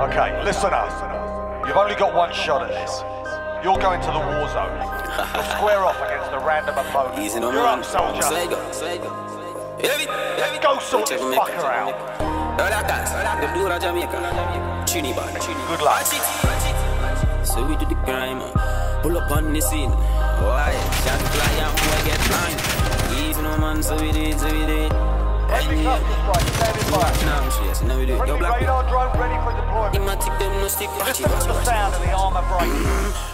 Okay, listen up. You've only got one shot at this. You're going to the war zone. You'll square off against a random opponent. Easy no You're up, soldier. Slego, Slego. Heavy, heavy. Go sort this fucker out. Caracas, the dude of Jamaica. Trinidad, Good luck. So we do the crime, uh, pull up on the scene. Why? Shot fly and boy get blind. Easy no man, so we do it, so we do it. Enemy cluster strike, standing by. Now, yes, now we do it. Yo, black radar drone ready for deployment. Thematic, them no stick. Watch it, watch it, watch it. sound of the armor breaking.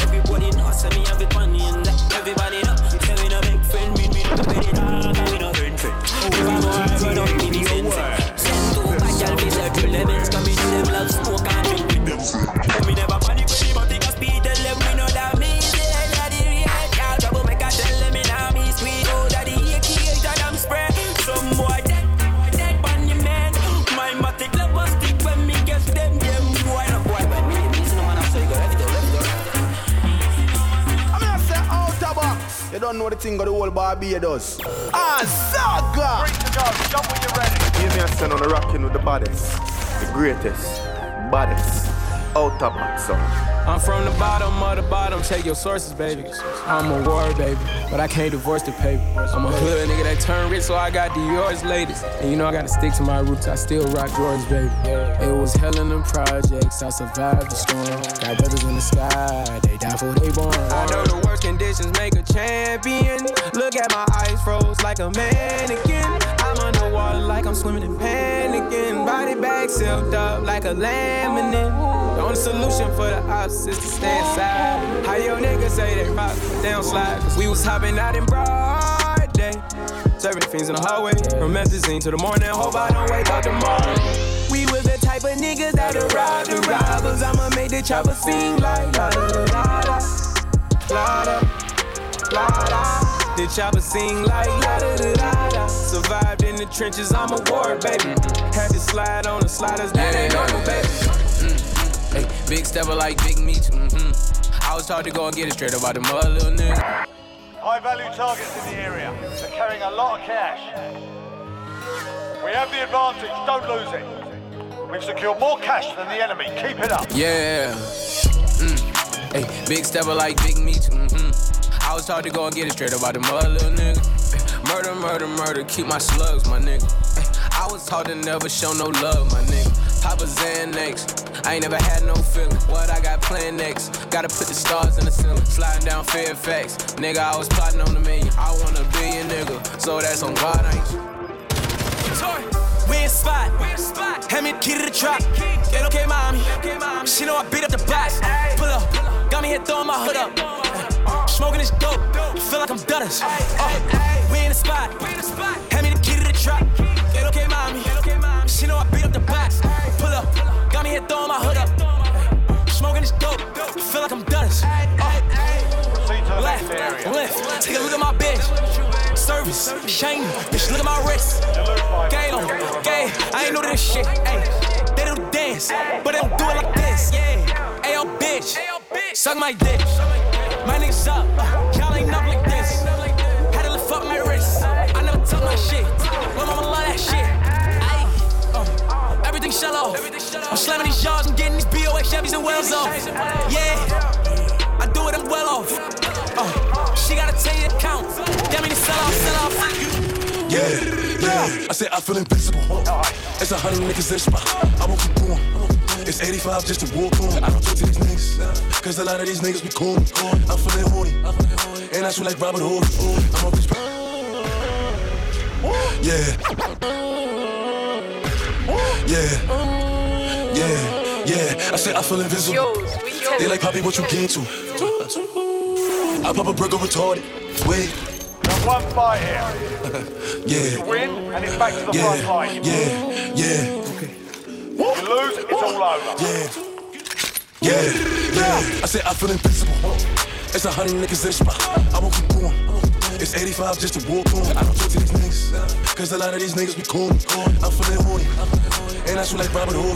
Everybody know, say me have it funny and that everybody know. Say we no big friend, me me no very dog, ah, we no friend friend. If I'm a hard don't me me send to my me say to lemons, come in them love smoke and drink with them. Thing of the whole Barbados. Ah, Zaga! Three to go. Jump when you're ready. Hear me a send on the rocking with the baddest, the greatest, baddest, out of box son. I'm from the bottom of the bottom, check your sources, baby. I'm a war, baby, but I can't divorce the paper. I'm a hood nigga that turned rich, so I got the yours latest. And you know I gotta stick to my roots, I still rock Jordans, baby. It was hell in them projects, I survived the storm. Got brothers in the sky, they die for they born. I know the worst conditions make a champion. Look at my eyes froze like a mannequin. I'm underwater like I'm swimming in panicking. Body bag sealed up like a laminate. Only solution for the ops is to stay inside. How your niggas say they rock, they don't slide. Cause we was hopping out in broad day. Serving fiends in the hallway. From methazine to the morning. Hope I don't wake up tomorrow. We was the type of niggas that'll rob the robbers. I'ma make the chopper sing like la da da da. La da, la da. The chopper sing like la da da da da. Survived in the trenches, I'm a war, baby. Had to slide on the sliders, that ain't normal, baby. Big stepper like big meat. Mm-hmm. I was taught to go and get it straight about the mother little nigga. High value targets in the area. They're carrying a lot of cash. We have the advantage. Don't lose it. We've secured more cash than the enemy. Keep it up. Yeah. Mm. Hey, big stepper like big meat. Mm-hmm. I was taught to go and get it straight about the mother little nigga. Murder, murder, murder, keep my slugs, my nigga. I was taught to never show no love, my nigga. Papa Xanax, I ain't never had no feeling. What I got planned next? Gotta put the stars in the ceiling. Sliding down Fairfax, nigga. I was plotting on a million. I want a billion, nigga. So that's on God, ain't you? Weird spot. Hand me the key to the trap. Get okay, mommy. She know I beat up the box. Pull up. Got me here throwing my hood up. Smoking this dope. Feel like I'm Dutters. Uh, we in the spot. Hand me the key to the trap. Feel I'm Dutters. Uh, Proceed to the left, left. Take a look at my bitch. Service, shame, bitch. Look at my wrist. Galo, gay. I ain't know this shit. Ay, they don't dance, but they don't do it like this. Yeah. Ayo, bitch. Suck my dick. My niggas up. Y'all ain't nothing like this. Had to lift up my wrist. I never took my shit. Lil' mama love that shit. Ay, uh, everything shallow. I'm slamming these yards and getting these BOA Chevys and Wells off. Yeah. I do it, I'm well off. Uh, she tell you the count. That mean sell off, sell off. Yeah, yeah. I said I feel invincible. It's a hundred niggas in the spot. I won't keep going. It's 85 just to walk on. I don't talk to these niggas. Cause a lot of these niggas be cool. I'm feeling horny. And I shoot like Robert Hood. I'm a bitch. Yeah. Yeah. Yeah. Yeah. I said I feel invisible. They like Poppy, what you get to? I pop a burger retarded. Wait. There's one fight here. Yeah. You Win, and it's back to the front Yeah. line. Yeah. Yeah. You lose, it's all over. Yeah. Yeah, yeah. I said I feel invincible. It's a hundred niggas in the spot. I won't keep going. It's 85 just to walk on. I don't talk to these niggas. Cause a lot of these niggas be cool. I'm feeling horny. And I shoot like Robert Hood.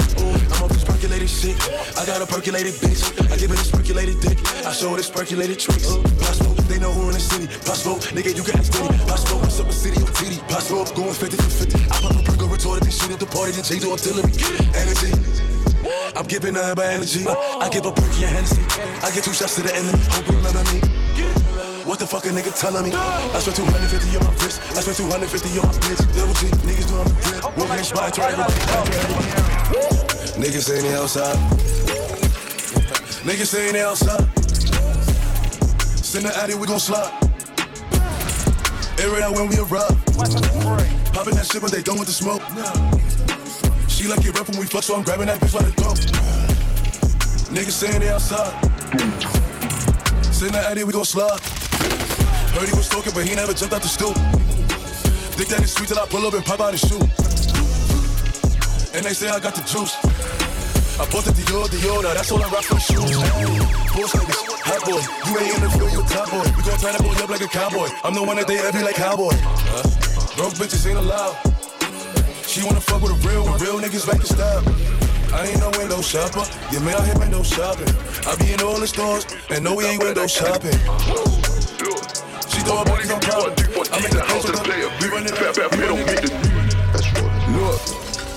I'm on this percolated shit. I got a percolated bitch. I give it this percolated dick. I show this percolated tricks. Possible, they know who in the city. Possible, nigga, you can ask Diddy. Possible, what's up with city on TD. Possible, going 50 to 50. I pop a burger retarded this up the party, then change the artillery. Energy. I'm giving her my energy. I give a perky and Hennessy. I get two shots to the enemy. Hope you remember me. What the fuck a nigga telling me? I spent 250 on my wrist. I spent 250 on my bitch. Double G, niggas doing the grip. Walking in spot, try everybody. Niggas saying they outside. Niggas saying they outside. Send the addy, we gon' slide. Air it out when we arrive. Popping that shit when they done with the smoke. She like it rough when we fuck, so I'm grabbing that bitch by the throat. Niggas saying they outside. Send the addy, we gon' slide. Heard he was stalking, but he never jumped out the stool. Think that it's sweet till I pull up and pop out his shoe. And they say I got the juice. I bought the Dior, Dior, that's all I rock for shoes. Niggas, hot boy, you ain't in the field, you top boy. We gon' tie that boy up like a cowboy. I'm the one that they every like cowboy. Uh, broke bitches ain't allowed. She wanna fuck with a real one, real niggas like the style. I ain't no window shopper, yeah man, I hit window shopping. I be in all the stores, and no we ain't window shopping. She throw her bodies on counter. I make the house with her. We run it back, back, beat the Look.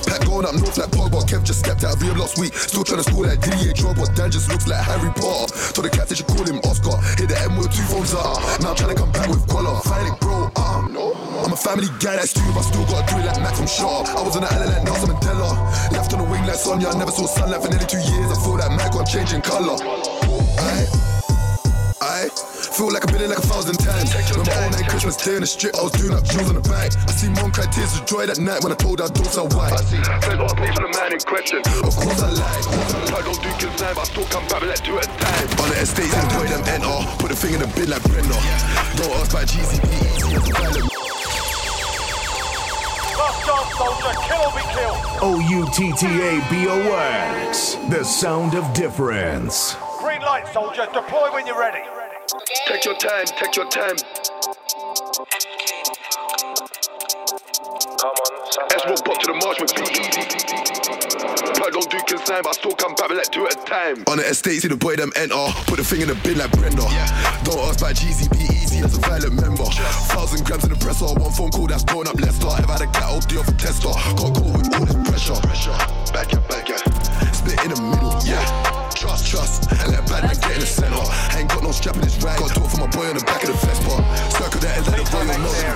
Pack going up north like Pogba. Kev just stepped out of rehab last week. Still trying to score like Didier Drogba. Dan just looks like Harry Potter. Told the they should call him Oscar. Hit the M with two phones up. Now I'm trying to come back with collar. Find it, bro. Uh, I'm a family guy that's true, but still gotta do it like Max from Shaw. I was on the island like Nelson Mandela. Left on the wing like Sonya. Never saw sunlight for nearly two years. I feel that Mac got changing color. Aye. I feel like I've been in like a thousand times. When my own night Christmas day in the strip, I was doing up jewels on the bank. I see mom cry tears of joy that night when I told her I don't sell white. I see friends on me for the man in question. Of course I lied. I don't do consent, but I still come back with that two at a time. On the estates and boy them enter. Put a thing in the bin like Brenner. Don't ask about GCP, easy as. Last chance, soldier. Kill or be killed. O U T T A B O X. The sound of difference. Green light, soldier. Deploy when you're ready. Take your time, take your time. As we'll pop to the march with PE. I don't do consent, but I still come back with that two at a time. On the estate, see the boy them enter. Put a thing in the bin like Brenda. Don't ask about GCP, easy as a violent member. Thousand grams in the presser, one phone call that's blown up Leicester. I've had a cat off the other tester. Got caught with all this pressure. Back ya, back ya. In the middle, yeah. Trust, trust, and let bad man get in the center. I Ain't got no strap in this ride. Got talk for my boy on the back of the Vespa. Circle that nose.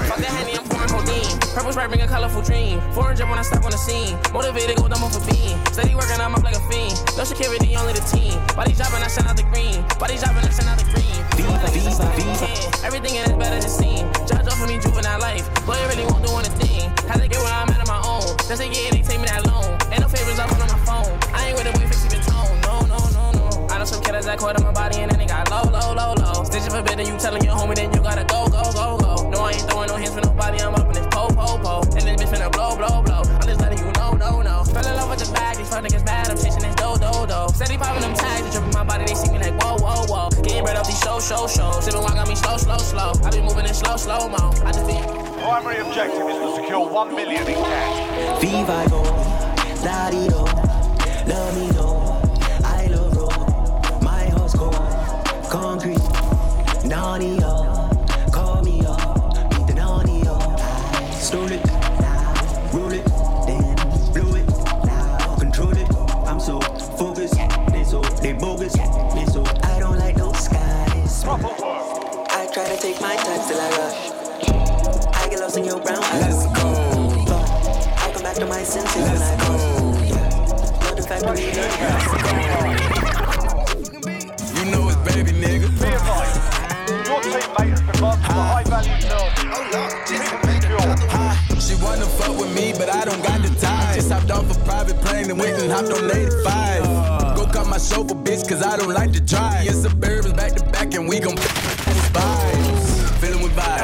Fuck that Henny, I'm pouring codeine. Purple sprite bring a colorful dream. 400 when I step on the scene. Motivated, go dumb off a beam. Steady working, I'm up like a fiend. No security, only the team. Body dropping, I send out the green. Body dropping, slow, slow mo. I just be. Primary objective is to secure one million in cash. Viva go, la di do, love me know, I love road, my house cold, concrete, naughty hopped on 85. Go cut my chauffeur, bitch, cause I don't like to drive. Yeah, suburbans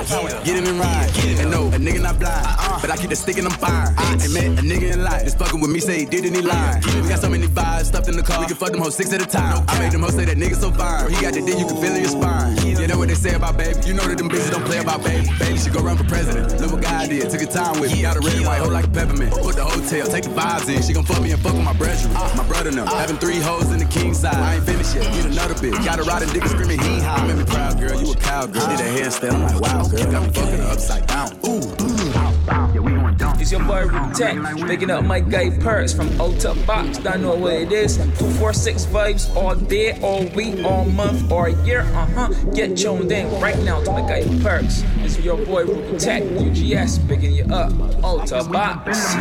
Vibes, get him in ride. And no, a nigga not blind, uh-uh. but I keep the stick and I'm fire. Hey man, a nigga in line, just fucking with me, say he did and he lying. We got so many vibes stuffed in the car, we can fuck them hoes six at a time. I made them hoes say that nigga so fine. He got the dick, you can feel in your spine. You know what they say about baby? You know that them bitches don't play about baby. Baby should go run for president. Look what God did, took a time with me. Got a red and white hoe like a peppermint. Put the hotel, take the vibes in. She gon' fuck me and fuck with my brethren. Uh-huh. My brother now, uh-huh. having three hoes in the king side. I ain't finished yet, get another bitch. Got a riding dick and screaming hee haw. Make me proud, girl, you a cowgirl. Did a handstand, I'm like, wow, girl. Got me fucking upside down. Ooh, ooh. Yeah, we going down. These It's your boy Tech, picking up my guy Perks from Outta Box. I know what it is. 246 vibes all day, all week, all month, or year. Uh huh. Get tuned in right now to my guy Perks. It's your boy Tech, UGS, picking you up. Outta Box.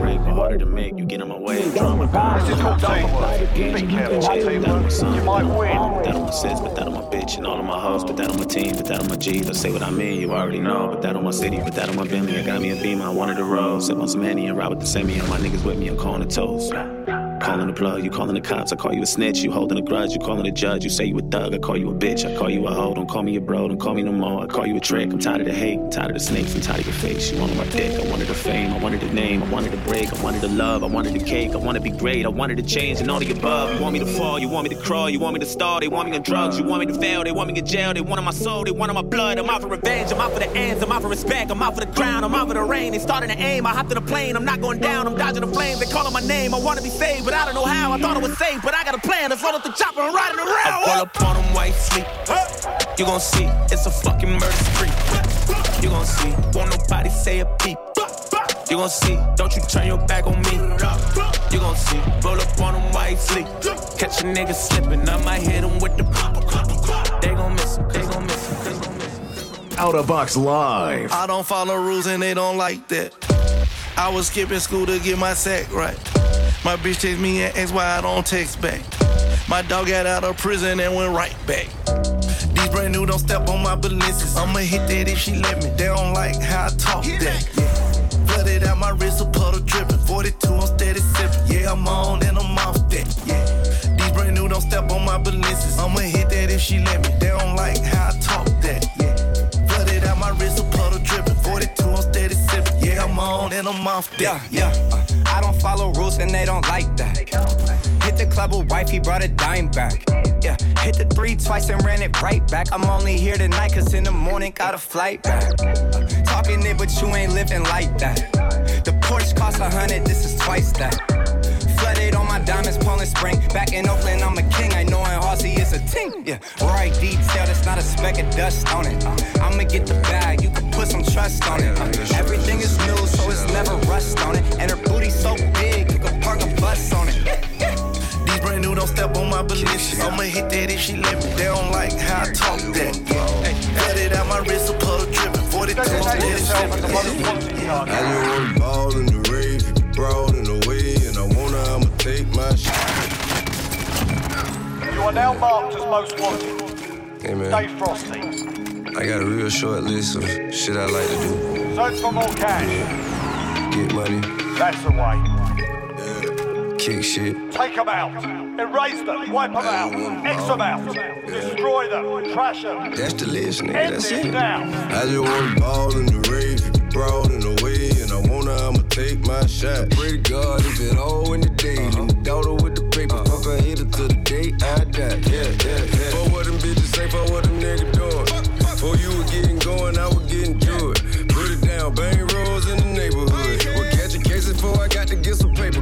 harder to make, you get in my way. Drama guys. This is called teamwork. Be careful. Teamwork. You might win. That on my sis, but that on my bitch, and all of my hoes, but that on my team, but that on my G's. I say what I mean, you already know. But that on my city, but that on my Bentley. I got me a beam, I wanted to roll. Sip on some Henny and ride with the semi. All my niggas with me, I'm calling the toast. Calling the plug, you calling the cops. I call you a snitch. You holding a grudge. You calling the judge. You say you a thug. I call you a bitch. I call you a hoe. Don't call me a bro. Don't call me no more. I call you a trick. I'm tired of the hate. I'm tired of the snakes. I'm tired of your face. You wanted my dick. I wanted the fame. I wanted the name. I wanted the break. I wanted the love. I wanted the cake. I wanted to be great. I wanted to change and all the above. You want me to fall. You want me to crawl. You want me to stall. They want me on drugs. You want me to fail. They want me in jail. They want my soul. They want my blood. I'm out for revenge. I'm out for the ends. I'm out for respect. I'm out for the crown. I'm out for the rain. They starting to aim. I hopped in a plane. I'm not going down. I'm dodging the flames. They calling my name. I want to be saved, but I don't know how. I thought it was safe, but I got a plan. Let's load up the chopper and riding around. I pull up on them white sleep. You gon' see, it's a fucking murder spree. You gon' see, won't nobody say a peep. You gon' see, don't you turn your back on me. You gon' see, roll up on them white sleep. Catch a nigga slipping, I might hit him with the pop. They gon' miss him, they gon' miss him, they gon' miss him. Out of Box Live. I don't follow rules and they don't like that. I was skipping school to get my sack right. My bitch text me and asked why I don't text back. My dog got out of prison and went right back. These brand new don't step on my balances. I'ma hit that if she let me. They don't like how I talk that. Yeah. Flooded out my wrist, a puddle dripping. 42, I'm steady sipping. Yeah, I'm on and I'm off that. Yeah. These brand new don't step on my balances. I'ma hit that if she let me. They don't like how I talk that. Yeah. Flooded out my wrist, a puddle dripping. 42, I'm steady sipping. Yeah, I'm on and I'm off that. Yeah, yeah. I don't follow rules and they don't like that. Hit the club with wife, he brought a dime back. Yeah, hit the three twice and ran it right back. I'm only here tonight cause in the morning got a flight back. Talking it, but you ain't living like that. The Porsche cost a hundred, this is twice that. Flooded on my diamonds, Poland Spring. Back in Oakland, I'm a king. I know in Halsey it's a ting. Yeah, right detail, that's not a speck of dust on it. Uh, I'ma get the bag, you can put some trust on it. Uh, everything is new, so it's never rust on it. And her booty so big, you can park a bus on it. These brand new don't step on my beliefs. I'ma hit that if she let me. They don't like how I talk that. Hey, cut it out my wrist, a puddle dripping. 42 steady sipping. I just want ball are now marked as most wanted. Hey man, Stay frosty. I got a real short list of shit I like to do. Search for more cash. Get money, That's the way. kick shit. Take them out. Erase them. Wipe them out. X them out. Destroy them. Trash them. That's the list, nigga. End That's it down. I just want ball in the rave, broad in the way, and I wanna, I'ma take my shot. Pray to God if it all in the day. My daughter paper, fuck her hit her to the day I die. Yeah, yeah, yeah. For what them bitches say, for what them niggas doing. For you were getting going, I was getting to it. Put it down, bang rolls in the neighborhood. We're catching cases before I got to get some paper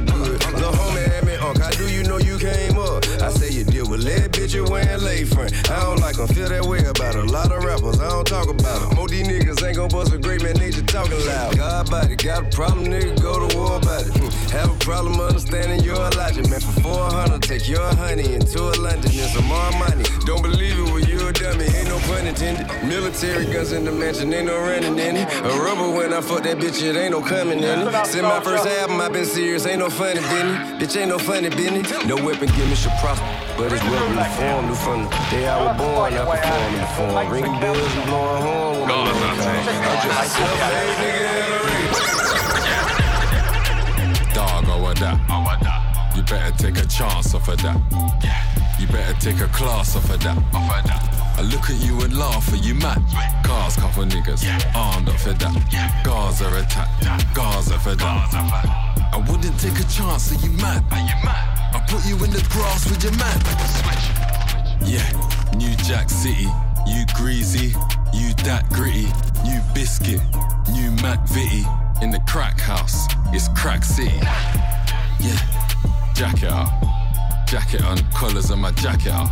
you wearing lay friend. I don't like 'em, feel that way about a lot of rappers, I don't talk about about 'em. Most these niggas ain't gon' bust a great man, nature talking loud. God body, got a problem, nigga, go to war about it. Hmm. Have a problem understanding your logic, man. For 400, take your honey into a London and some more money. Don't believe it, well, you a dummy, ain't no pun intended. Military guns in the mansion, ain't no running in it. A rubber when I fuck that bitch, it ain't no coming in it. Since my first album, i been serious, ain't no funny business. Bitch, ain't no funny business. No weapon, give me should prosper. But it's well in the form, new from the day I was born, I perform in the form. Ringing bells and blowing horn when my name comes. I'm just a self-made nigga in the ring. Dog over that. You better take a chance off of that. Yeah. You better take a class off of that. I look at you and laugh, are you mad? Cars, couple niggas, armed up for that. Gaza attack, Gaza for that. I wouldn't take a chance, are you mad? I put you in the grass with your man. Yeah, New Jack City, you greasy, you that gritty, new biscuit, new Mac Vitty. In the crack house, it's crack city. Yeah, jacket up, jacket on, collars on my jacket up.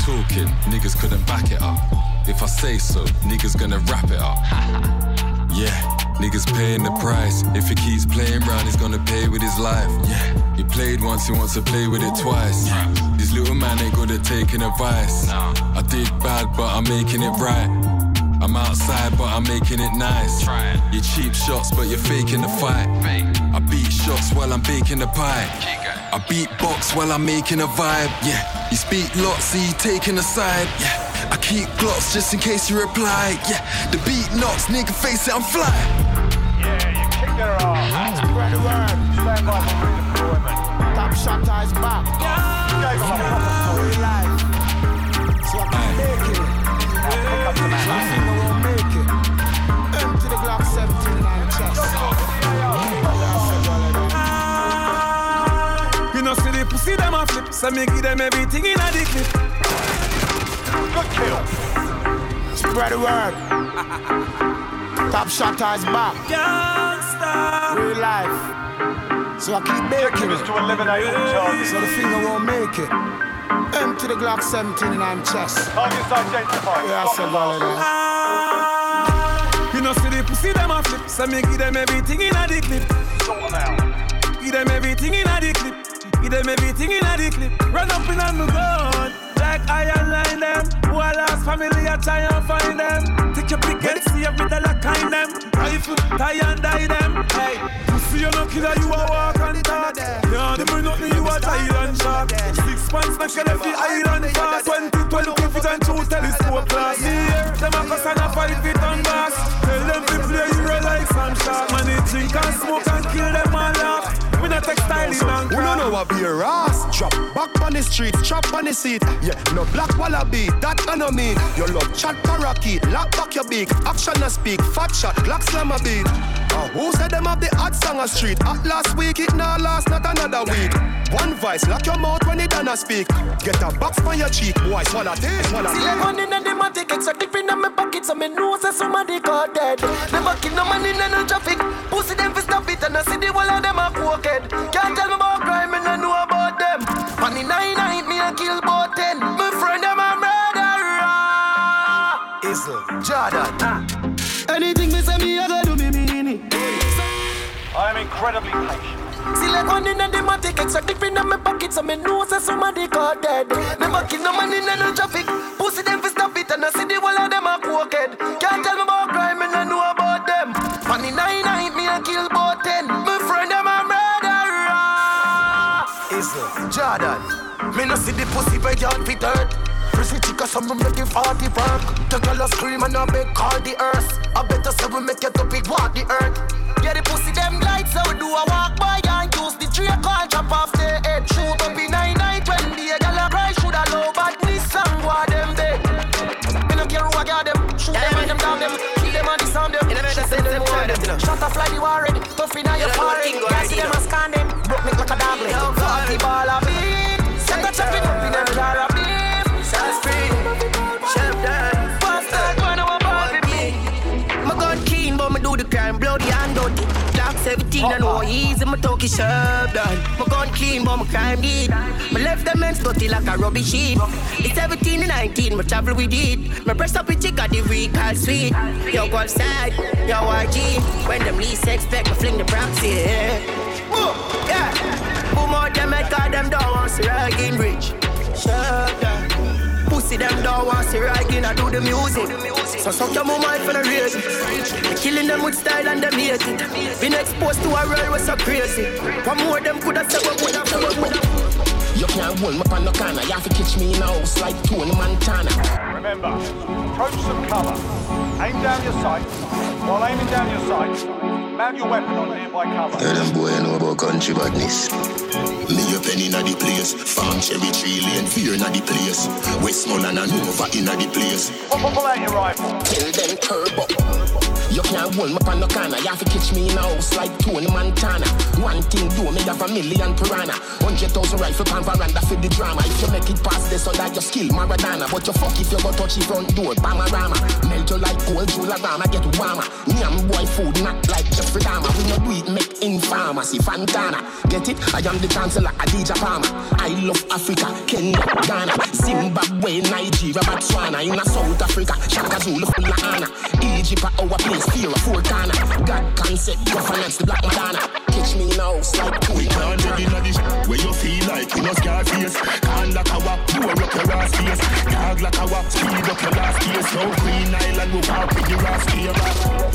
Talking, niggas couldn't back it up. If I say so, niggas gonna wrap it up. Yeah, Niggas paying the price. If he keeps playing round, he's gonna pay with his life. Yeah. He played once, he wants to play with it twice. Yeah. This little man ain't good at taking advice. No. I did bad, but I'm making it right. I'm outside, but I'm making it nice. You cheap shots, but you're faking the fight. I beat shots while I'm baking the pie. I beat box while I'm making a vibe. Yeah, you speak lots, so you taking a side. Yeah, I keep glocks just in case you reply. Yeah, the beat knocks, nigga face it, I'm fly. Yeah, you kick their ass. Spread the word. Stand by for redeployment. Top shot is back. Yeah, You gave them a proper story. life. So I keep making it. Pick up the I man. So me give them everything in a the clip. Good kill. Spread the word. Top shot is back. Gangsta. Real life. So I keep making is it. to eliminate all targets. So the finger won't make it. Empty the Glock 17 in my chest. Targets identified. Yeah, I Stop said the last valid. Ah. You know, see the pussy them a flip, so me give them everything in a the clip. Sort them out. Give them everything in a the clip. Give them everything in a the clip. Run up in on the gun. Like iron line them. Who I lost family, I try and find them. Take your pick and see if me the lock kind them. Rifle, tie and die them. Hey, pussy you no killer, you a walk and talk. Yeah, them me nothing, you a Thailand shark. Six pants, make sure the island fast. 20, 20 feet and two telescope glass. Me here, them a cuss and a fight fit on bass. Tell them to play you some shark. Man, they drink and smoke and kill them all off. We not textile in and We don't know what be a ass. Drop back on the street, chop on the seat. Yeah, no black wallaby, that I know mean. Your love chat parakeet, lock back your beak. Action a speak, fat shot, Glock slam a beat. Uh, who said them have the hot song a street? At last week, it now last, not another week. One voice, lock your mouth when it done a speak. Get a box on your cheek, boy, swallow this, swallow See like one in the matic, exotic in my pocket, so me know say somebody got dead. Never kill no man in no traffic. Pussy them fi stop it, and I see the whole Am incredibly patient. See like one in the matic, exotic in my pocket, so me know say somebody got dead. Never kill no man in no traffic. Pussy them fi stop it, and I see the whole of them a crooked. Can't tell me about crime, and I know about them. In nine night, me a kill about ten. My friend them a murderer. Izzle, Jordan. Me no see the pussy where yard fit hurt. Pretty chica, some me make it party work. The girl a scream and I beg call the earth. I better say we make it up it walk the earth. Yeah, the pussy them so we do a walk by and use the tree call chop off the head. Shoot up in nine night when the girl a cry, should a low badness and what them dead. Me no care who I got them, shoot them and them down them, kill them and disarm them. She say them more them. Shot a fly the war ready, tough in your forehead. Can't see them a scan 17 and no easy, my talkie sharp done. My gun clean, but my crime deep. My left them men's dirty like a rubbish heap. It's 17 and 19, my travel with it. My breast up with chick got the recall sweet. Yo, go outside, yo, YG. When them least expect, me fling the yeah. Boom, yeah. Boom out them head, cause them ride in rich. Sharp done. Pussy them don't want to ride in, I do the music. So suck your mama for the raise it. Killing them with style and them hate it. Been exposed to a world was so crazy. One more them coulda said what woulda, what woulda. You can't hold me on no corner. You have to catch me in a house like Tony Montana. Remember, approach some cover. Aim down your sights. While aiming down your sights, mount your weapon on nearby cover. Tell them boy know about country badness. Me a penny inna the place. Farm cherry tree lane, fear inna the place. Westmoreland and Nova inna the place. Pull, out your rifle. Tell them curb up. You can't hold me on no corner. You have to catch me in a house like Tony Montana. One thing do me have a million piranha. Hundred thousand rifle pan veranda for the drama. If you make it past this, so that your skill Maradona. But you fuck if you go touch the front door, Bamarama. Melt you like gold, Jularama, get warmer. Nyam boy food, not like Jeffrey Dahmer. We no do it, make in pharmacy, Fantana. Get it? I am the chancellor, Adidja Palmer. I love Africa, Kenya, Ghana, Zimbabwe, Nigeria, Botswana. In South Africa, Shaka Zulu, Fulana. Egypt, our place, fear, four corner. God concept, governance, the Black Madonna. Catch me now, like We can't live in a dish where you feel like you know scar face. Can't like our, you a rock your ass face. Dog like our, speed up your last case. So Queen Island, we walk with your ass here.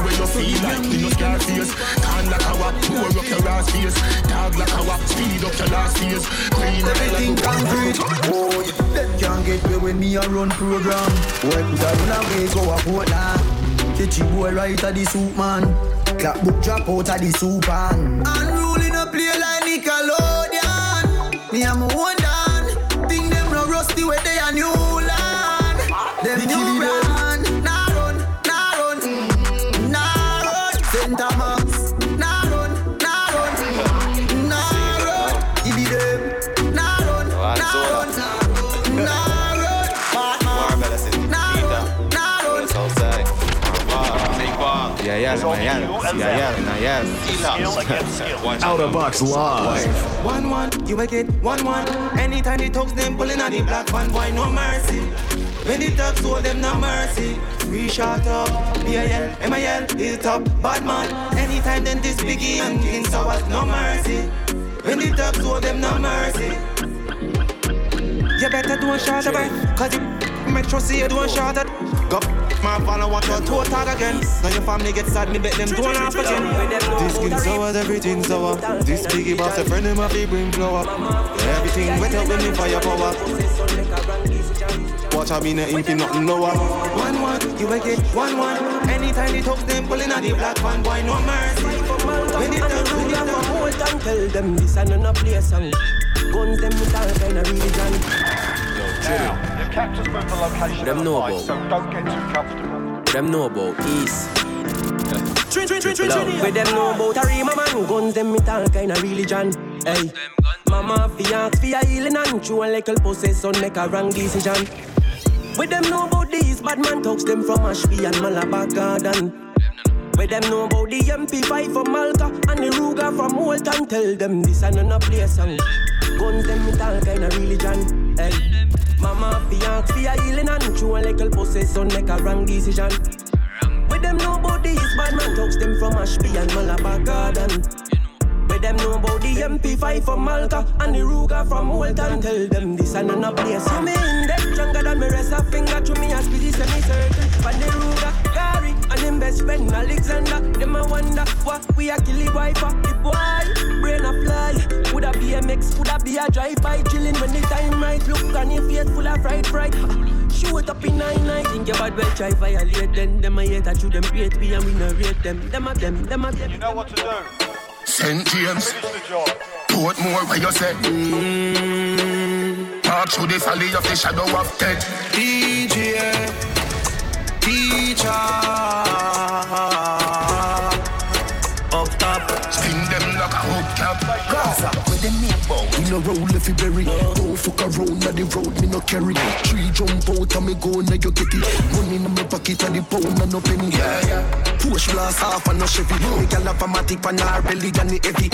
Where you feel like you know scar face. Can't like our, you a rock your ass face. Dog like our, speed up your last case. Queen Everything concrete. Oh, them can't get me when me a run program. Boy, could I run away, go a Portland. Catchy boy right at the soup man. Clap book drop out of the soup man. Unruly no play like Nickelodeon. Me am a one Yeah, yeah, yeah, yeah, yeah. Out of box live. One one, you make it one one. Anytime the thugs them pulling on the black one, boy, no mercy. When the thugs hold them, no mercy. We shot up, BIL, MIL, hit up, bad man. Anytime then this biggie and King Sour, no mercy. When the thugs hold them, no mercy. You better do a shot of it, cause you make sure see you do a shot at. Go my follow watch your toe tag again. Now your family get sad, me bet them don't laugh again. This skin sour, everything sour. This biggie boss, a friend of my fi bring flow up. Everything wet up when me fire power. Watch out, me no imp, nothing no one. One one, you make it one one. Anytime the thugs them pulling on the black one, boy, no mercy. When the thugs do that, hold and tell them this and no place and guns them with all kind of religion. Now, your captors moved the location Them of the know fight, about. so don't get too comfortable. Them know about East. Love. With them know about a Rima man. Guns them with all kind of religion Hey. Mama fi ask fi a healing and Chew a little possess on make a wrong decision. With them know about these bad man talks them from Ashby and Malabar Garden. With them know about the MP5 from Malta And the Ruger from Walton. Tell them this and no place and Guns them with all kind of religion Hey Mama fi ask fi a healing and Chew a little possess on make a wrong decision with them about these bad man talks them from Ashby and Malabar Garden. With them know about the MP5 from Malta and the Ruger from Walton. Tell them this and no place. You mean that stronger than me rest a finger to me as busy semi certain. From the Ruger, and best friend Alexander. Them a wonder what we a kill the wiper. The boy brain a fly. Would a BMX, would a be a drive by chilling when the time right. Look on your face full of fried fried. Shoot up in nine night, think your bad well try violate them. Them a hate that you them rate we and we no rate them. Them a them, them a them. You know what to do. St. James, Finish the job. Portmore, where you say? Mm. March through the valley of the shadow of death. DJ, teacher. Up top, spin them like a hubcap. Gaza, meat no roll if you bury. Don't fuck around on the road, me no carry. Tree jump out and me go now you get it. Money in my pocket and the pound and no penny. Yeah, yeah. Push blast off and no Chevy. Me gal have a matic on her belly and the heavy.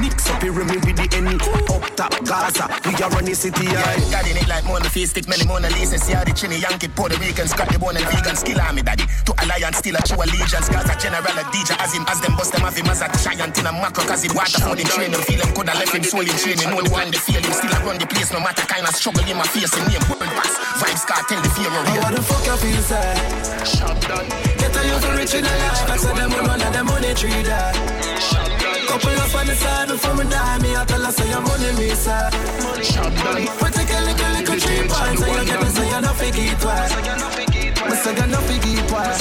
Mix up here me with the any. Up top Gaza, we are running city. Yeah, Yeah, daddy need like Mona Face, stick many Mona Lisa, see how the chinny Yankee, Puerto Rican, scrap the bone and vegan, skill army daddy. To alliance, still a true allegiance, Gaza general a DJ, as him, as them bust them have him as a giant in a macro, cause him water for the training, feel him coulda left him soul in training, know one the feel him, still a run the place, no matter kind of struggle in my face, him name world pass, Vybz Kartel the fear of How the fuck you feel, sir? Shot done. Get a youth rich in the life. I said them will run and them money tree that Couple up on the side before me die. Me I tell her say your money me sir. Shot done. We take a little little three points So you get me say you no figgy twice Me say you no figgy twice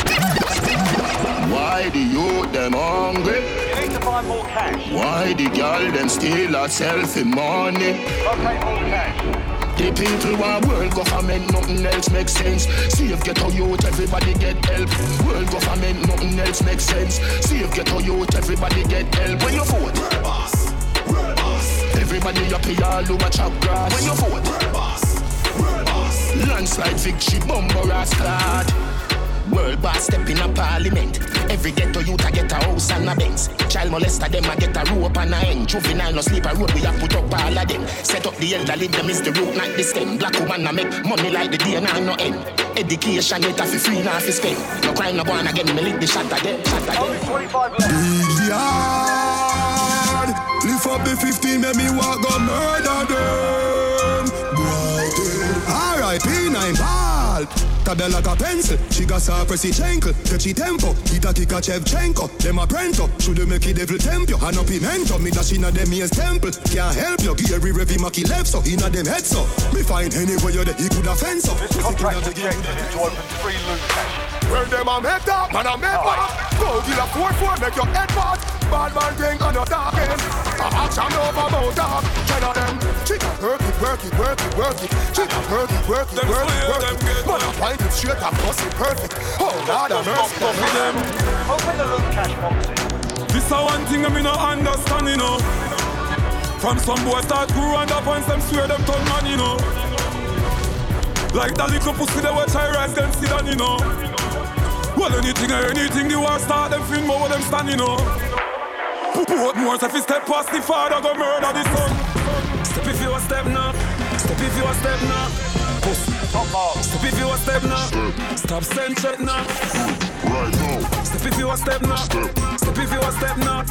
Why the youth them hungry? You need to find more cash. Why the girl them steal a selfie money? Locate more cash. The people want world government, nothing else makes sense. Save get a youth, everybody get help. World government, nothing else makes sense. Save get a youth, everybody get help. When you vote, happy all over chop grass. When you vote, world boss, world boss. Landslide victory, bumper ass clad. World boss step in a parliament. Every ghetto youth a get a house and a Benz. Child molester them a get a rope and a end. Juvenile no sleep a road we a put up all of them. Set up the elderly them is the root not the stem. Black woman a make money like the day and no end. Education yet a fi free now fi spend. No crime no born again me lick the shot again. Shot again. Big yard. Lift up the 15, make me walk go murder them. Boy, Alright, P9 ball. Tabel like a pencil. She got sa Presidchenko. Catchy tempo. Ita tika Shevchenko. Them a prento. Should make it devil temp you. And no pimento. Me dash inna them ears temple. Can't help you. Gary Revy Maki left so inna them head so. Me find anywhere you there. He could have fence up. This contract objective is to open three loot caches. Where them a make up, man a make back. Go give a four four, make your head fat. Bad man thing on your talking. A action over about talk. Ten of them. Chica work it, work it, work it, work it. Chica work it, work it, work it, work it. Man a find it straight and bust it perfect. Oh Lord have mercy. them. Open the loot cache boxes. This a one thing I me no understand, you know. From some boys start grow and up once them swear them turn man, you know. Like that little pussy they watch I rise them sit down, you know. Well anything or anything the war start them film over them stand, you know. Put more if you step past the father go murder the son. Step if you a step now. Step if you a step now. Step if you a step now. Stop send check now. Right now. Step if you a step now. Step if you a step now.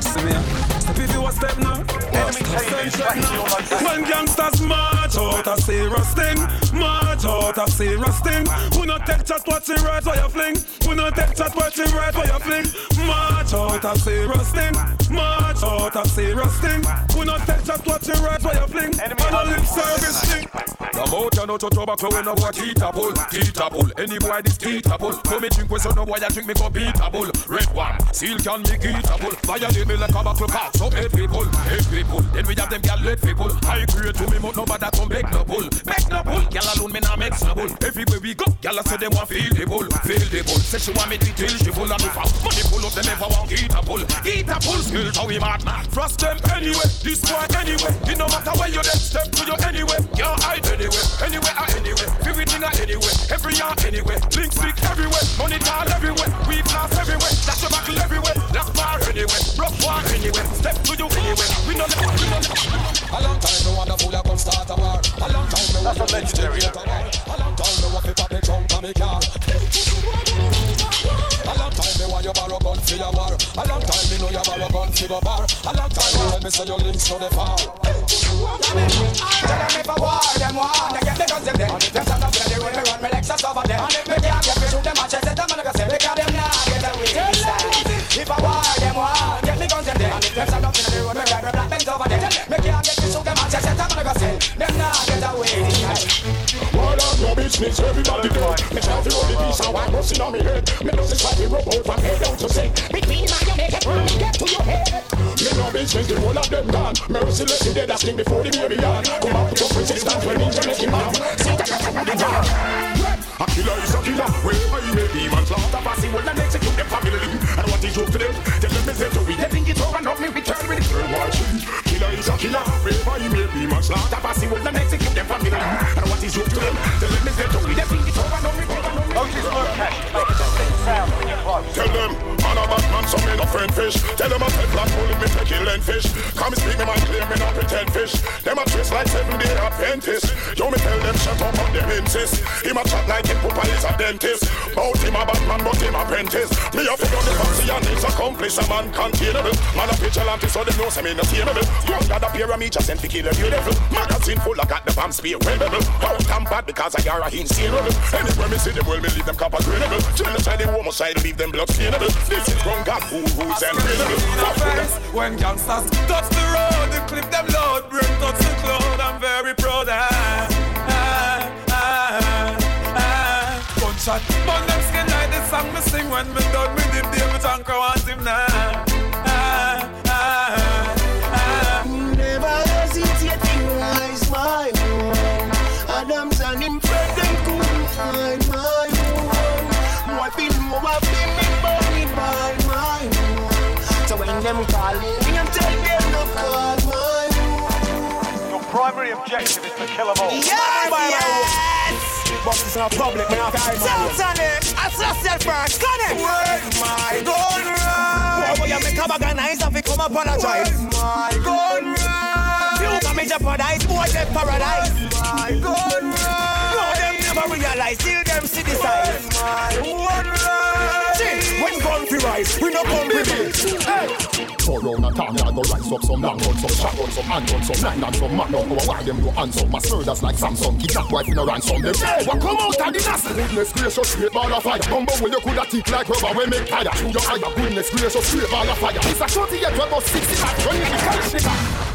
See me. Step if you a step now. Stop send check now. When gangsters march out a serious thing, march out a serious thing. Who not take chat watch it right where you fling. Who not take chat watch it right where you fling. March out a serious thing, march out a serious thing. Who not take chat watch it right where you fling. And a lip service thing. No more you no touch tobacco when no boy teeter pull, teeter pull. Any boy this teeter pull. Come me drink with so no boy I drink me go beater bull. Red one, seal can me geeter pull. Violate me like a buckle pack. So eight people, eight people. Then we have them gal let people. I create to me but nobody come back no pull, back no pull. Gal alone me nah make no bull. Everywhere we go, gal say them want feel the bull, feel the bull. Say she want me to till she full me foul. Money pull up them never want geeter pull, geeter pull. Skills how we mad. Frost them anyway, this boy anyway. It no matter where you them step to you anyway. Can't hide anyway, anywhere or anywhere. Everything or anywhere, every year anywhere. Link stick everywhere, money tall everywhere. We blast everywhere, dash your buckle everywhere. Lock bar anywhere, rock war anywhere. Step to you anywhere. We know that, we know that. A long time no want a fool a come start a war. A long time no That's a legendary. A long time no want to pop the trunk of me car. A long time me want you borrow gun for your war. A long time me know you borrow gun for your bar. A long time me when me say your links to the far. Tell them if I war, them war. They get the guns them dead. Them stand up ready when me run me Lexus over them. And if me can't get me shoot them, I chest it, I'm gonna say because them nah get away. If I war, them war. Get me guns them. And if them stand up ready when me ride me black Benz over them. Me can't get me shoot them, I chest it, I'm gonna say them nah get away. No business, everybody dead. Me try to roll the piece and one busting on me head. Me doesn't try to rub out from head down to say. Between my you make it run, get to your head. Me no business, the whole of them gone. Merciless, you dead as king before the baby yard. Come up to resistance when him mad. See that I'm the jar. A killer is a killer, wherever he may be, man. Slaughter passy will and execute them family. And what is joke to them? Tell them it's to we. They think it's over, not me return with the third watching. Killer is a killer, wherever he may be, man. Slaughter passy will and execute them family. And joke to them? Over, the a when you close. Tell them, man a bad man, so me no friend fish. Tell them I said black bullet, me take kill and fish. Come speak me mind clear, me not pretend fish. Them a chase like seven day Adventist. Yo me tell them shut up, but them insist. Him a chat like him papa is a dentist. Bout him a bad man, but him apprentice. Me a figure the fancy and his accomplice, a man containable. Man a vigilante, so them know say me no tameable. Young got a pyramid, just sent to kill a beautiful. Magazine full, I got the bomb spear, wearable. Out and bad because I are a insane Anywhere me see them, well me leave them copper grenable. Genocide, the homicide, leave them blood stainable. This is wrong, God, who, who's and When gangsters touch the road, they clip them load, bring touch the cloud. Very proud. Ah, ah, ah, ah. Gunshot, burn them skin like the song me sing when me done with him. David Anchor want him now. Ah, ah, ah. Never rise my own. Adams couldn't find my me burning by. So when them me, primary objective is to kill them all. Yes, yes. But it's not public, man. Sounds on it. First. Gun it. Word my gun run. Boy, you make a bag of if you come apologize. Word my gun run. You can me jeopardize, boy, they paradise. My gun run. Never realize, till them see the gun run. See, when gun rise, we no it. Hey. Four round a time, I go rise up some long gun, some shotgun, some handgun, some nine and some magnum. Go why them go answer. My murders like Samsung, kidnap wife in a ransom. Them hey, what come out of the nest? Goodness gracious, straight ball of fire. Bumbo will you coulda tick like rubber when make fire. Through your eye, goodness gracious, straight ball of fire. It's a shorty yet, we about sixty running the Kalashnikov.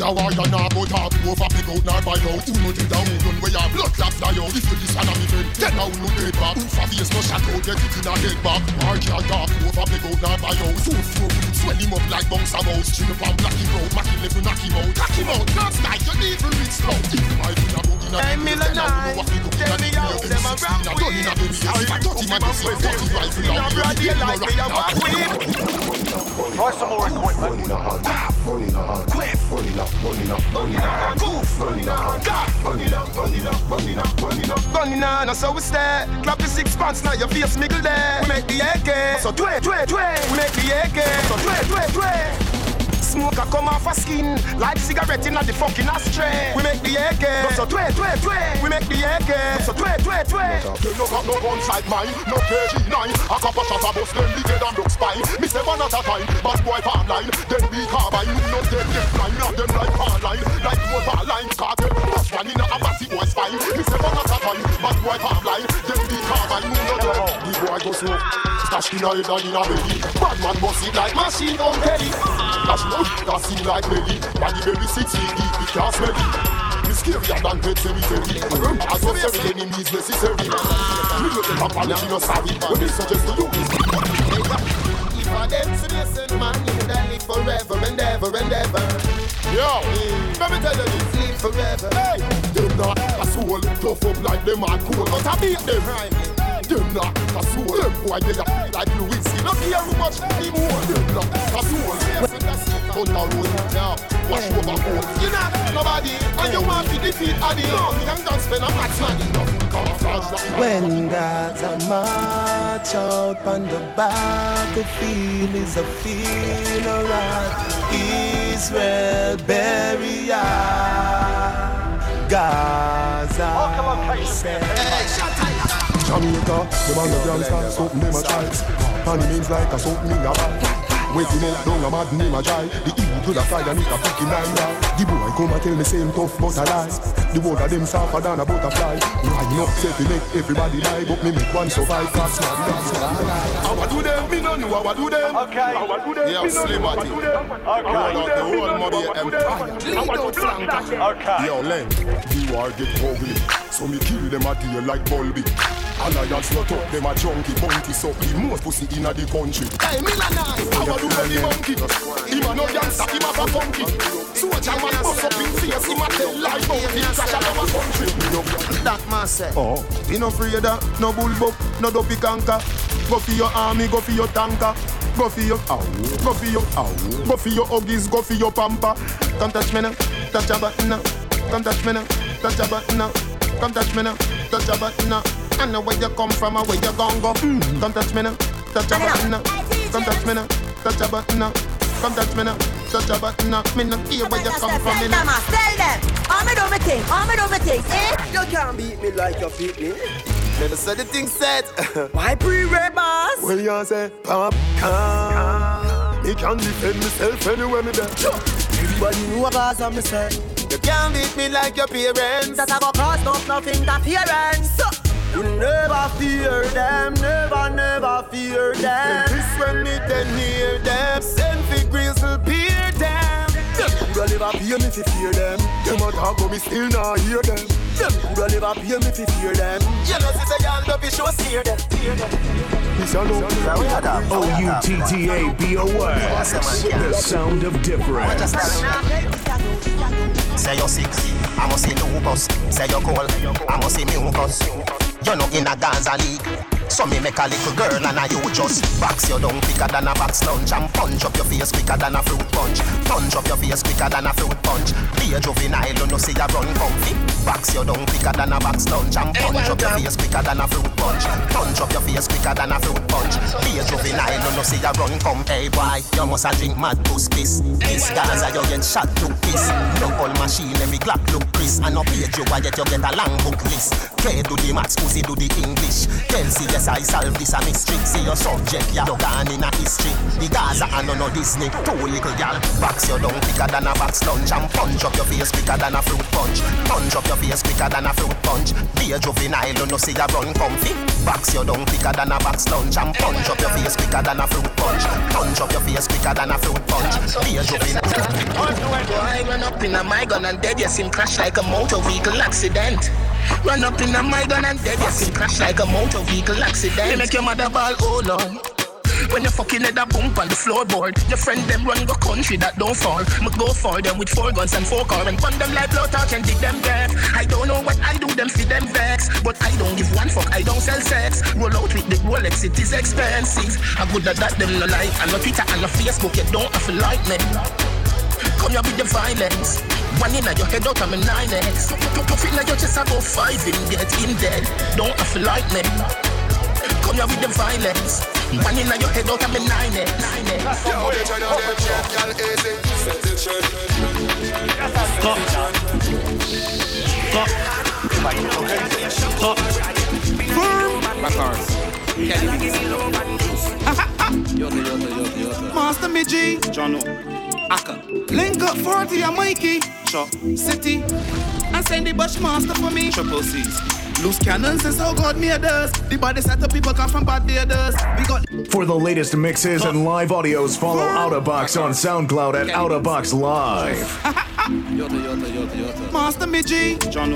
The war you nah go talk over pick out nor buy out. Who no do the moon where your blood clot fly out If you listen to me friend, then now no dead back Who for face no shot out, get it in a head back War can't talk over pick out nor buy out. So him, swell him up like bounce a mouse. String up and black him out, mack him you knock him out. Knock him out, not like you need to reach If you might a Ten million nine, tell me how them a rap Done in a baby, if I dirty man, you see dirty rifle In a broad daylight, me a back whip Try some more equipment. Gunning on, that's how we stay. Clap the six pants, now your face miggle there. We make the AK, so tway, tway, tway. We make the AK, so tway, tway, tway. Smoke a come off a skin. Like cigarette in the fucking ashtray. We make the AK, so tway, tway, tway. We make the AK, so tway, tway, tway. You no got no guns like mine, no KG9 A couple shot a bus, then the dead and broke spine. Me say one at a time, bad boy farm line Then we carbine, know dead get flying Not them like car line, like motor line. Cartel, bus one in a massy boy spine. Me say one at a time, bad boy farm line Then we carbine, you know dead The boy go slow, stash in a head and in a belly Bad man bust it like machine gun belly Dash no, that seem like belly Body belly six feet deep, it can't smell it me scarier than pet cemetery I go bury enemies necessary Me no take apology, no sorry When they suggest to you is If I them listen, man, you would live forever and ever and ever. Yo, let me tell you this Live forever. Hey, them not a soul Tough up like them hard cool But I beat them Them not a soul. Them boy they a like Louis. Not care how much them hold Them not a soul. On the road now. Wash over home You know nobody. And you want to defeat Adi You can dance spend a match money Nothing camouflage nothing When God's a march out on the battlefield is a funeral Israel burial Gaza Jamaica, the man of gangsta, something them a try. And it means like a something me a. Wake him up, down a mad name a try. The evil to the side and it a fucking nine now. The boy come and tell me same tough but a lie. The word of them softer than a butterfly. Line up, set the neck, everybody lie, but me make one survive fast man. How I do them, me no know how I do them. Okay. How I do them, me no know how I Slimati. do them. Okay. Roll out the whole mother empire. Lead out flanker Okay. Yo, Len, the war get ugly. So me kill them a day like Bulby. Alliance not up, them a junkie Bounty suck the most pussy inna the country Hey, me la nice. How I do the monkey Him a no gangster, him a a funky Soldier man bust up in face Him a tell lie bout him crash out of a country That man say. Oh, Me no afraid of no bullbuck, no dopey canker. Go for your army, go for your tanker. Go for your ow, go for your ow, go for your huggies, go for your pamper. Come touch me now, touch a button now. Come touch me now, touch a button now. Come touch me now, touch a button now. I know where you come from or where you gon' go. Come touch me now, touch a button now. Come touch me now, touch a button now. Come touch me now, touch a button now. Me no care where you come from, me Tell no. them, tell them. I'm do my thing, I'm do my thing, eh? You can't beat me like you beat me. Never said the thing said. Why pre-red boss? Well, you say, pop, can Me can defend myself anywhere me there Everybody know a cause of me say You can't beat me like your parents. That I go cause no nothing interference. You never fear them, never, never fear them This when me then hear them. Send for grizzle beer them. Them coulda never pay me fi fear them Them a talk but me still not hear them Them coulda never pay me fi fear them You know, sister, y'all don't be sure steer them. This a no O-U-T-T-A-B-O-Y. The sound of difference. Say you're sick, I must see lupus. Say you're cold, I must see mucus. You're not in a Gaza league. So me make a little girl and I you just box your down quicker than a box lunch and punch up your face quicker than a fruit punch. Punch up your face quicker than a fruit punch. Be a juvenile, you know see ya run comfy. Box your down quicker than a box lunch and punch up your face quicker than a fruit punch. Punch up your face quicker than a fruit punch. Be a juvenile, you know see ya run come. Hey boy, you must a drink mad puss piss. This Gaza you get shot to piss. No old machine, every glock look Chris. And no page you why get you get a long book list. Play do the maths, pussy do the English. Kelsey, yes I solve this a mystery. See your subject, ya you gone in a history. The Gaza and no no Disney. Two little gal, box you down quicker than a box lunch and punch up your face quicker than a fruit punch. Punch up your face quicker than a fruit punch. Be a juvenile, you know see ya run comfy. Box you down quicker than a box lunch and punch up your face quicker than a fruit punch. Punch up your face quicker than a fruit punch. Be a juvenile. Boy, run up in a my gun and dead, yes, him crash like a motor vehicle accident. Run up in a my gun and dead, yes, him crash like a motor vehicle accident. You make your mother ball, oh Lord. When you fucking head a bump on the floorboard Your friend them run go country that don't fall. Me go for them with four guns and four car And run them like blow talk and dig them dead I don't know what I do them see them vex. But I don't give one fuck, I don't sell sex. Roll out with the Rolex, it is expensive. I good at that them no like And no Twitter and no Facebook, you don't have to like me. Come here with the violence. One in your head out of my nine X Puff in your chest, I go five in, get in dead. Don't have to like me Come here with the violence One in your head out of my nine. Firm. Master Midgy. John Aka. Link up 40 and Mikey. Chop. City. And send the Bushmaster for me. Triple C's. Loose cannons is how God made us. The body set up people come from bad days. We got For the latest mixes and live audios, follow Outta Box on SoundCloud at Outta Box Live. Master Midgy. John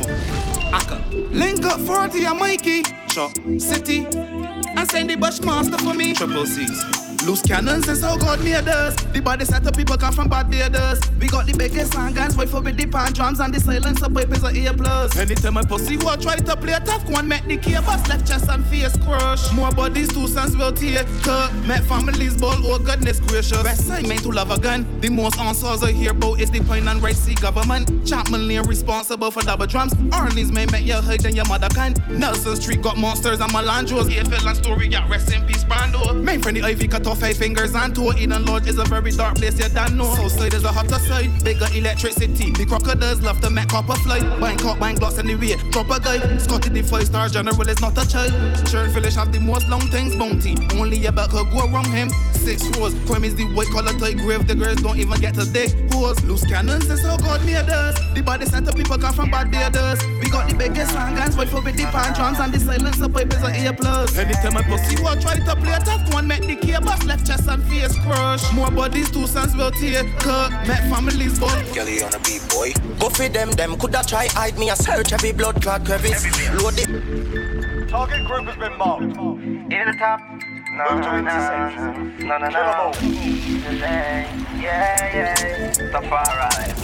Aka. Link up 40 and Mikey. Chop. City. And send the Bushmaster for me. Triple C's. Loose cannons is how God made us. The body set up people come from bad days. We got the biggest song guns, wait for with the pan drums and the silence of weapons are ear plus. Anytime I pussy who I try to play a tough, one make the bust left chest and face crush. More bodies, two sons will tear cut. Met families ball, oh goodness gracious. Best side made to love a gun. The most answers I hear about is the point and right see government. Chapman Lane responsible for double drums. Orleans may make your hide and your mother can. Nelson Street got monsters and Melandros. AFL and story got rest in peace, Brando. Main friendly Ivy cut off five fingers and toe. Eden Lodge is a very dark place, you don't know. Southside is a hotter side. Bigger electricity. The crocodiles love to make copper fly. Buying cop, buying blocks anyway. Drop a guy. Scotty the five star general is not a child. Churn village have the most long things bounty. Only about could go wrong him. Six rows. Crime is the white collar type grave. The girls don't even get to dig. Who's loose cannons? That's how God made us. The body up people come from bad days. We got the biggest song guns. Wait for with the pan drums and the silence of pipes are ear plus. Anytime I pussy who try to play tough one, make the key left chest and face crush. More bodies, two sons will tear. Cut, met families born. Girlie on a beat boy. Go for them, them coulda try hide me. I search every blood clot crevice. Load it. Target group has been marked. In the top. No, no, no, no, no, no. all. Yeah, yeah. Stuff alright.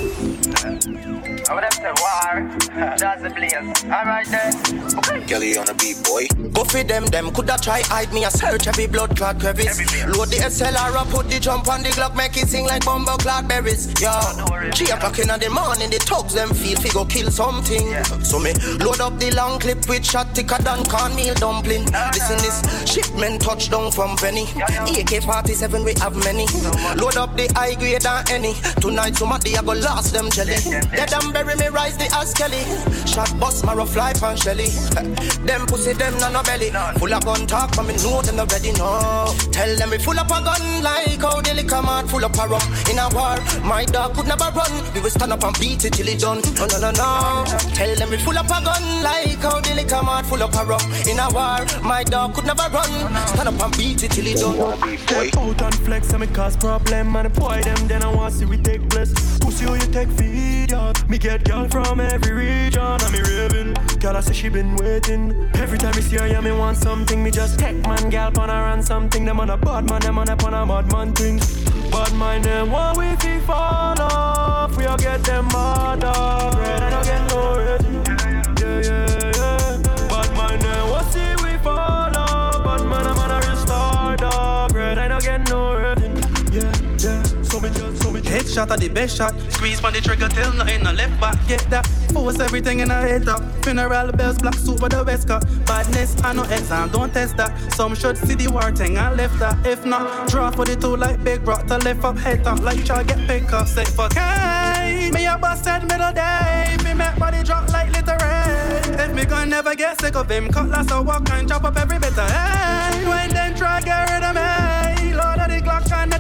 I would have said war. That's the blaze. Alright then. Girlie on a beat boy. For them, them coulda try hide me. I search every blood clot crevice. Load the SLR, I put the jump on the Glock, make it sing like bumbo clot berries. Yo, three o'clock in the morning, the thugs them feel fi go kill something. So me load up the long clip with shot thicker than cornmeal dumpling. Listen this shipment touchdown from Penny. AK-47 we have many. Load up the high grade and any. Tonight somebody I go last them jelly. Dead and bury me rise the ass Kelly. Shot bust rough life and Shelly. them pussy them no no belly. Full of gun talk but me know them already know. Tell them we full up a gun like how the liquor mart full up a rum. In a war, my dog could never run. We will stand up and beat it till it done. No no no no. Tell them we full up a gun like how the liquor mart full up a rum. In a war, my dog could never run. Stand up and beat it till it done. Step out and flex and me cause problem. And boy them then I want see we take place Pussy who you take feed up. Me get girl from every region. And me raving. Girl I say she been waiting. Every time me see her yeah me want something. Me just take man girl pon her and something. Them on a bad man them on a pon a bad man thing. Bad mind them want we fi fall shot of the best shot. Squeeze on the trigger till nothing no left back. Get that, force everything in a head up. Funeral bells, black suit with the West cut. Badness, I no exam, don't test that. Some should see the war thing and left that. If not, draw for the two like big rock to lift up head up like try get pick up. Say fuck hey, me a busted middle day. Me make body drop like little rain. If me gon' never get sick of him, cutlass or walk and chop up every bit of hey. When then try get rid of me,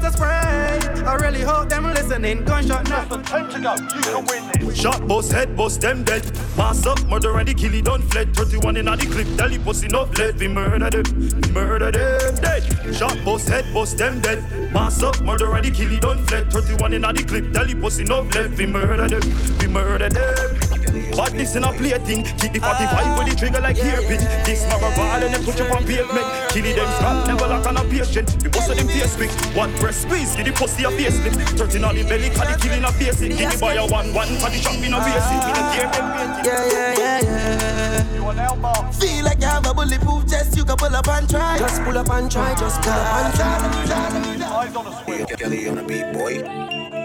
let us spray. I really hope them listening. Gunshot now. Ten to go. You can win this. Shot boss, head boss, them dead. Mass up, murder and the killie done fled. 31 in the clip, Deli pussy no fled. We murder them, we murder them dead. Shot boss, head boss, them dead. Mass up, murder and the killie done fled. 31 in the clip, Deli pussy no fled. We murder them, we murder them. But this in a play thing. Keep the 45 with the trigger like hairpin. This marble ball and then push up on pavement. Killie them scrap, never lock on a patient. We bust them face quick. One breast squeeze, give the pussy a face lift. 13 on the belly, cause the killing a basic. Give the boy a one, one for the shot in a basic. We don't care them Yeah, yeah, yeah, yeah. You are now. Feel like you have a bulletproof chest, you can pull up and try. Just pull up and try, just pull up and try. Eyes on the swing. Kelly on a beat, boy.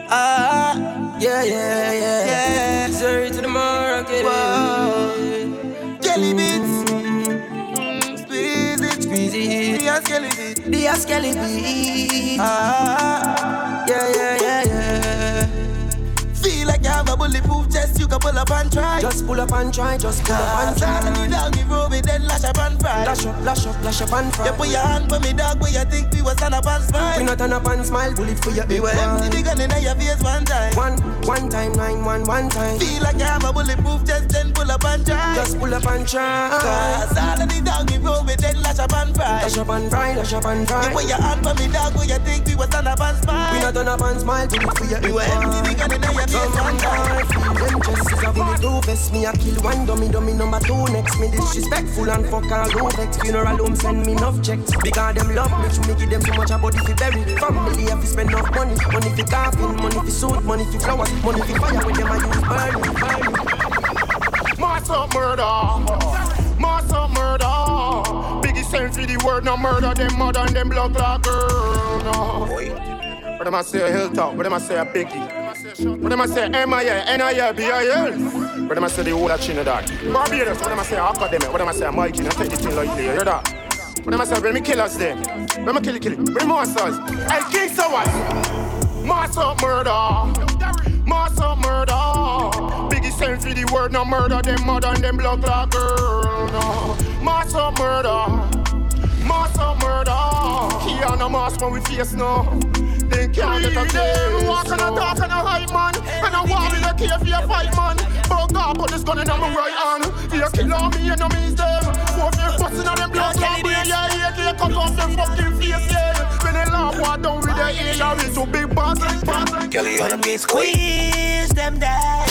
Ah, yeah, yeah, yeah. Yeah. Skelly beat. Ah, Yeah, yeah, yeah, yeah. Bulletproof chest, you can pull up and try. Just pull up and try, just pull up and Cause all of try. the dog, you roll it, then lash up and fry. Lash up, lash up, lash up and fry. You put your hand for me, dog, where you think we was stand up and smile. We not turn up and smile, bullet for your We were empty the gun in your face one time. One, one time, nine, one, one time. Feel like you have a bulletproof chest, then pull up and try. Just pull up and try. Cause all of the dog, roll it, then lash up and fry. Lash up and fry, lash up and fry. You put your hand for me, dog, where you think we was stand up and smile. We not turn up and smile, bullet for your We were empty the gun in your face one time. Them just is a bulletproof vest. Me a kill one dummy, dummy number two next. Me disrespectful and fuck all low vex. Funeral home send me enough checks. Because them love me, me give them too much about if you bury. Family if you spend enough money, money for coffin, money for suit, money for flowers, money for fire. When them a use burn, burn. Mass up murder. Mass up murder. Biggie sense for the word no murder. Them mother and them blood clot girl. No. What them I say a hilltop? What them I say a biggie? What them I say M.I.A. N.I.A. B.I.L. What them I say the whole of Trinidad? Barbados. What them I say academic? What them I say Mikey? I take the thing like you hear that? What them I say when me kill us them? When me kill kill? When monsters? Hey King so what? Mass up murder. Mass up murder. Biggie sense for the word no murder. Them mother and them blood clot girl. No. Mass up murder. Mass up murder. Here no mass when we face no. They can't get a day. Walk and a talk and a hype man. And a war in a cave for a fight man. But God put this gun in my right hand. You kill all me enemies them. Four fear busting on them blood clot brain. Yeah, yeah, they cut off them fucking face. Yeah. When they laugh, walk down with their ear. It's too big boss. Kelly on a beat, Squeeze them dead.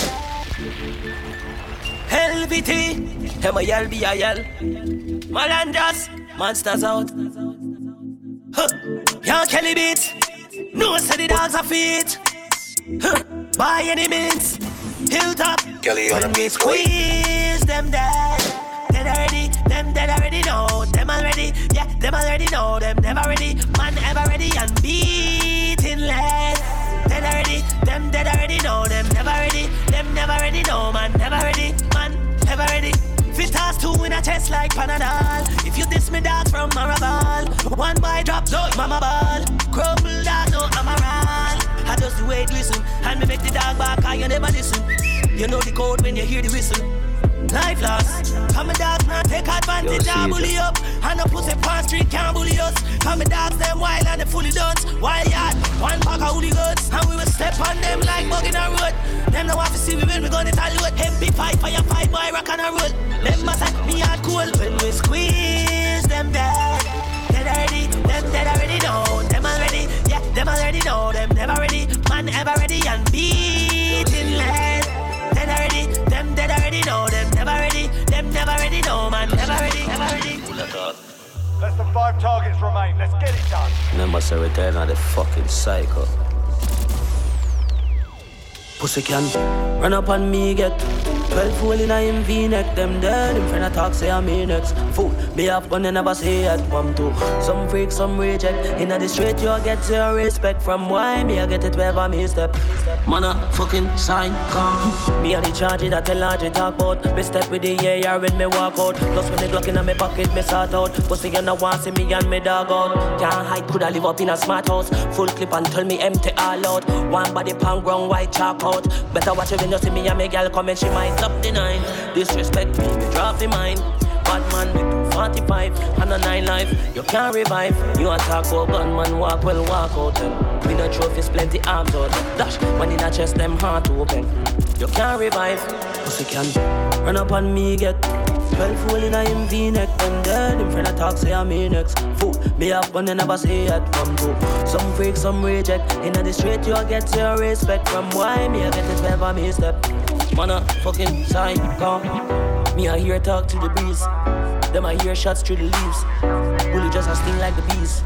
LVT, M-I-L, B-I-L. Malandras, monsters out. Huh. Young Kelly beats. No say the dogs are fit. Huh. By any means. Hilltop. Kelly a beat, Squeeze them dead. Dead already, them dead already know. Them already, yeah, them already know. Them never ready, man ever ready and beating lead. Dead already, them dead already know. Them never ready, them never ready know. Man never ready, man ever ready. Fit toss two in a chest like Panadol. If you diss me dog from Marabal, one boy drop, so mama ball. Crumble dog, no Amaral. I just do it listen, and me make the dog back, I you never listen. You know the code when you hear the whistle. Life lost. Come and dogs not take advantage and bully up. And the pussy pan street can't bully us. Come and dogs them wild and they fully done. Wild yard, one pack of holy hooligans. And we will step on them like bug in a road. Them no want to see we when we gonna tell you what MP fight fire fight boy rock and a roll. Them must me hard cool when we squeeze them dead. Dead already, them dead already five targets remain. Let's get it done. Remember, say return of the fucking cycle. Pussy can run up on me, get Twelve fool in a him V-neck, them dead. Front of talk say I'm in next. Fool, be off gun and never say it. One two, some freak, some reject. In the street you get zero respect from why me I get it wherever me step. Man a fucking sign come. Me and the charge that tell large talk about. Me step with the AR when me walk out. Plus when the Glock in my pocket me sort out. Pussy you know want see me and me dog out. Can't hide, coulda live up in a smart house. Full clip and tell me empty all out. One body pound ground white chalk out. Better watch it when you see me and me girl come and she might up the nine. Disrespect me, me drop the mine. Bad man with 245 and a nine life. You can't revive. You attack about gunman, walk well, walk out. We no trophies, plenty arms out. Dash, when in a chest, them heart open. You can't revive. Pussy can run up on me, get 12 fool in a him V-neck And dead. In front of talk say I'm in next Fool, me have gun and never say it from to some freak, some reject. In the street you get your respect. From why me I get it wherever me step. Man a fucking come. Me I hear talk to the breeze. Them I hear shots through the leaves. Bully just a sting like the bees.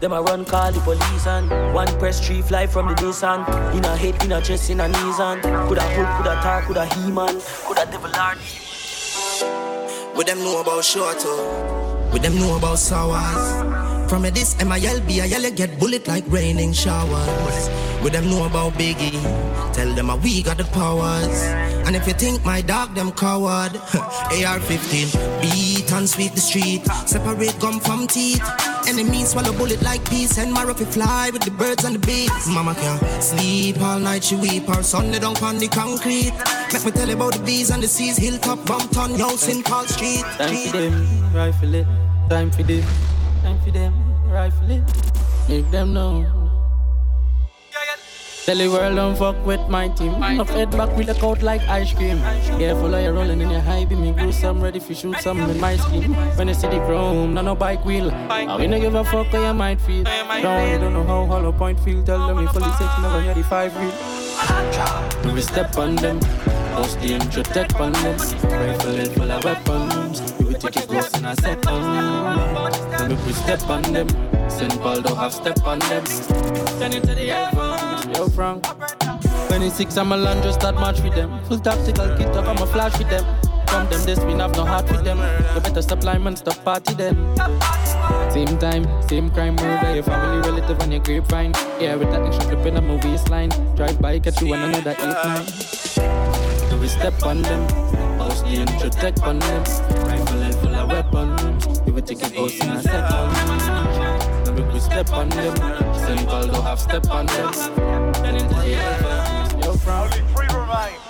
Them I run call the police and one press tree fly from the Nissan. In a head, in a chest, in a knees and coulda Hulk, coulda Thor, coulda He-Man, coulda Devil Lord. What them know about Shorto? Oh. What them know about Sowers? From a this MILB, I yell get bullet like raining showers. What them know about Biggie? Tell them we got the powers. And if you think my dog them coward, AR-15, beat and sweep the street, separate gum from teeth. Enemies swallow bullet like peace, and my roughy fly with the birds and the bees. Mama can't sleep all night, she weep. Her son they don't on the concrete. Make me tell you about the bees and the seas, hilltop, Bumpton, house in Paul Street. Time for them, rifle it. Time for them, time for them, rifle it. Make them know. Tell the world don't fuck with my team. My head back with a coat like ice cream. Careful how you rolling in your high beam. Me glue some ready for shoot some in my skin. When you see the chrome, no no bike wheel. I we no give a fuck how you might feel. Don't you don't know how hollow point feel. Tell them you fully six, never hear the five real. We step on them. Post the intro tech on them. Rifle it full of weapons. Take it close in a second. We step on them. St. Paul don't have step on them. Send it to the headphones. Yo, Frank. 26, I'm a land just that match with them. Full tactical kit up, I'm a flash with them. From them, this spin have no heart with them. You better stop lying and stop party then. Same time, same crime, murder your family relative on your grapevine. Yeah, with that extra clip in on my waistline. Drive by, catch you on another 8 9. Do we step on them? Intro tech on them. Rifle and full of weapons. We take it goes in a second. Then we step on them. Paul don't have step on them. Then into the from. Remain.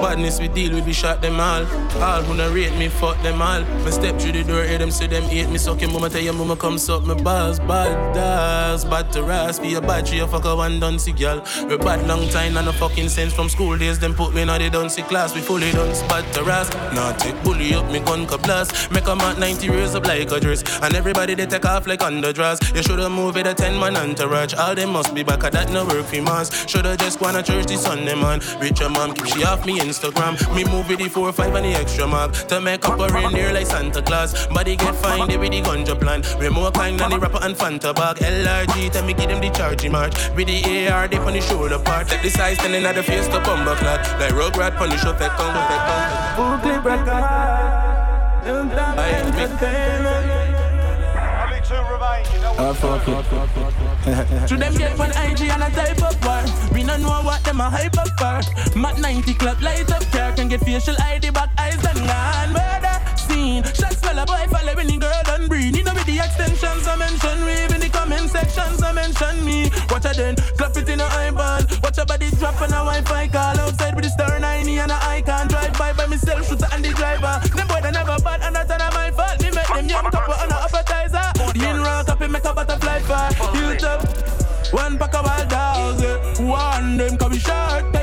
Badness we deal with, we shot them all. All who not rate me, fuck them all. Me step through the door, hear them say them hate me. Suck your mama, tell your mama come suck my balls. Bad dogs, bad to ras. Be a bad tree, a fuck a one duncy girl. We bad long time and no fucking sense from school days. Them put me in the duncy class, we fully done bad to ras. Now take bully up, me gun ka blast. Make a mat 90 raise up like a dress. And everybody they take off like under dress. You shoulda move with a 10 man entourage. All them must be back, at that no work for mass. Shoulda just gone to church this Sunday, man. Rich mom, keep she off me Instagram. Me move with the 4 5 and the extra mark. To make up a reindeer like Santa Claus. Body get fine, they with the ganja plan. We more kind than the rapper and Fanta bag. LRG, tell me give them the charging march. With the AR, they on the shoulder part. Take the size, standing at the face to bumper clock. Like Rugrat, punish your fake come, fake come. Full clip Only two remain. You know Uh, fuck it. To them get one IG and a type of war. We don't know what them a hype up for. Mat 90 club light up car can get facial ID back eyes and gone murder scene. Shots fell a boy following the girl done breed. You know with the extensions I mention me, in the comment sections I mention me. Watch her then clap it in a eyeball. Watch her body drop on a Wi-Fi call outside with the star 90 and a icon drive by by myself shooter and the driver. Them boy they never bad and that's not my fault. Me make them young couple on a appetizer. One pack of wild dogs, yeah. One them can be short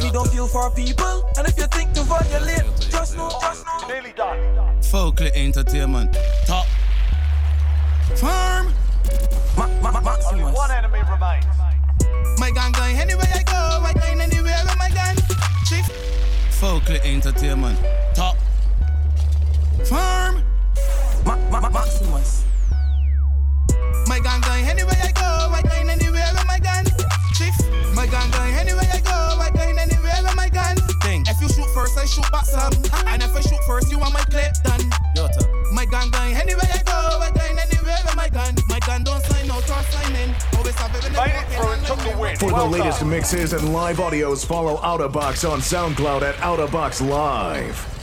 Cause we don't feel for people. And if you think to violate, just know, just know. Nearly done. Folklore Entertainment. Top. Firm. Ma- ma- ma- Only one enemy remains. My gun going anywhere I go. I going anywhere with my gun. Chief. Folklore Entertainment. Top. Firm. Ma- ma- ma- Maximus. Shoot first, I shoot back some. And if I shoot first, you want my clip done. Yota. My gun going anywhere I go. I going anywhere with my gun. My gun don't sign out or sign in. Always have it in the Made it through and took the win. For well the latest done. mixes and live audios, follow Outta Box on SoundCloud at Outta Box Live.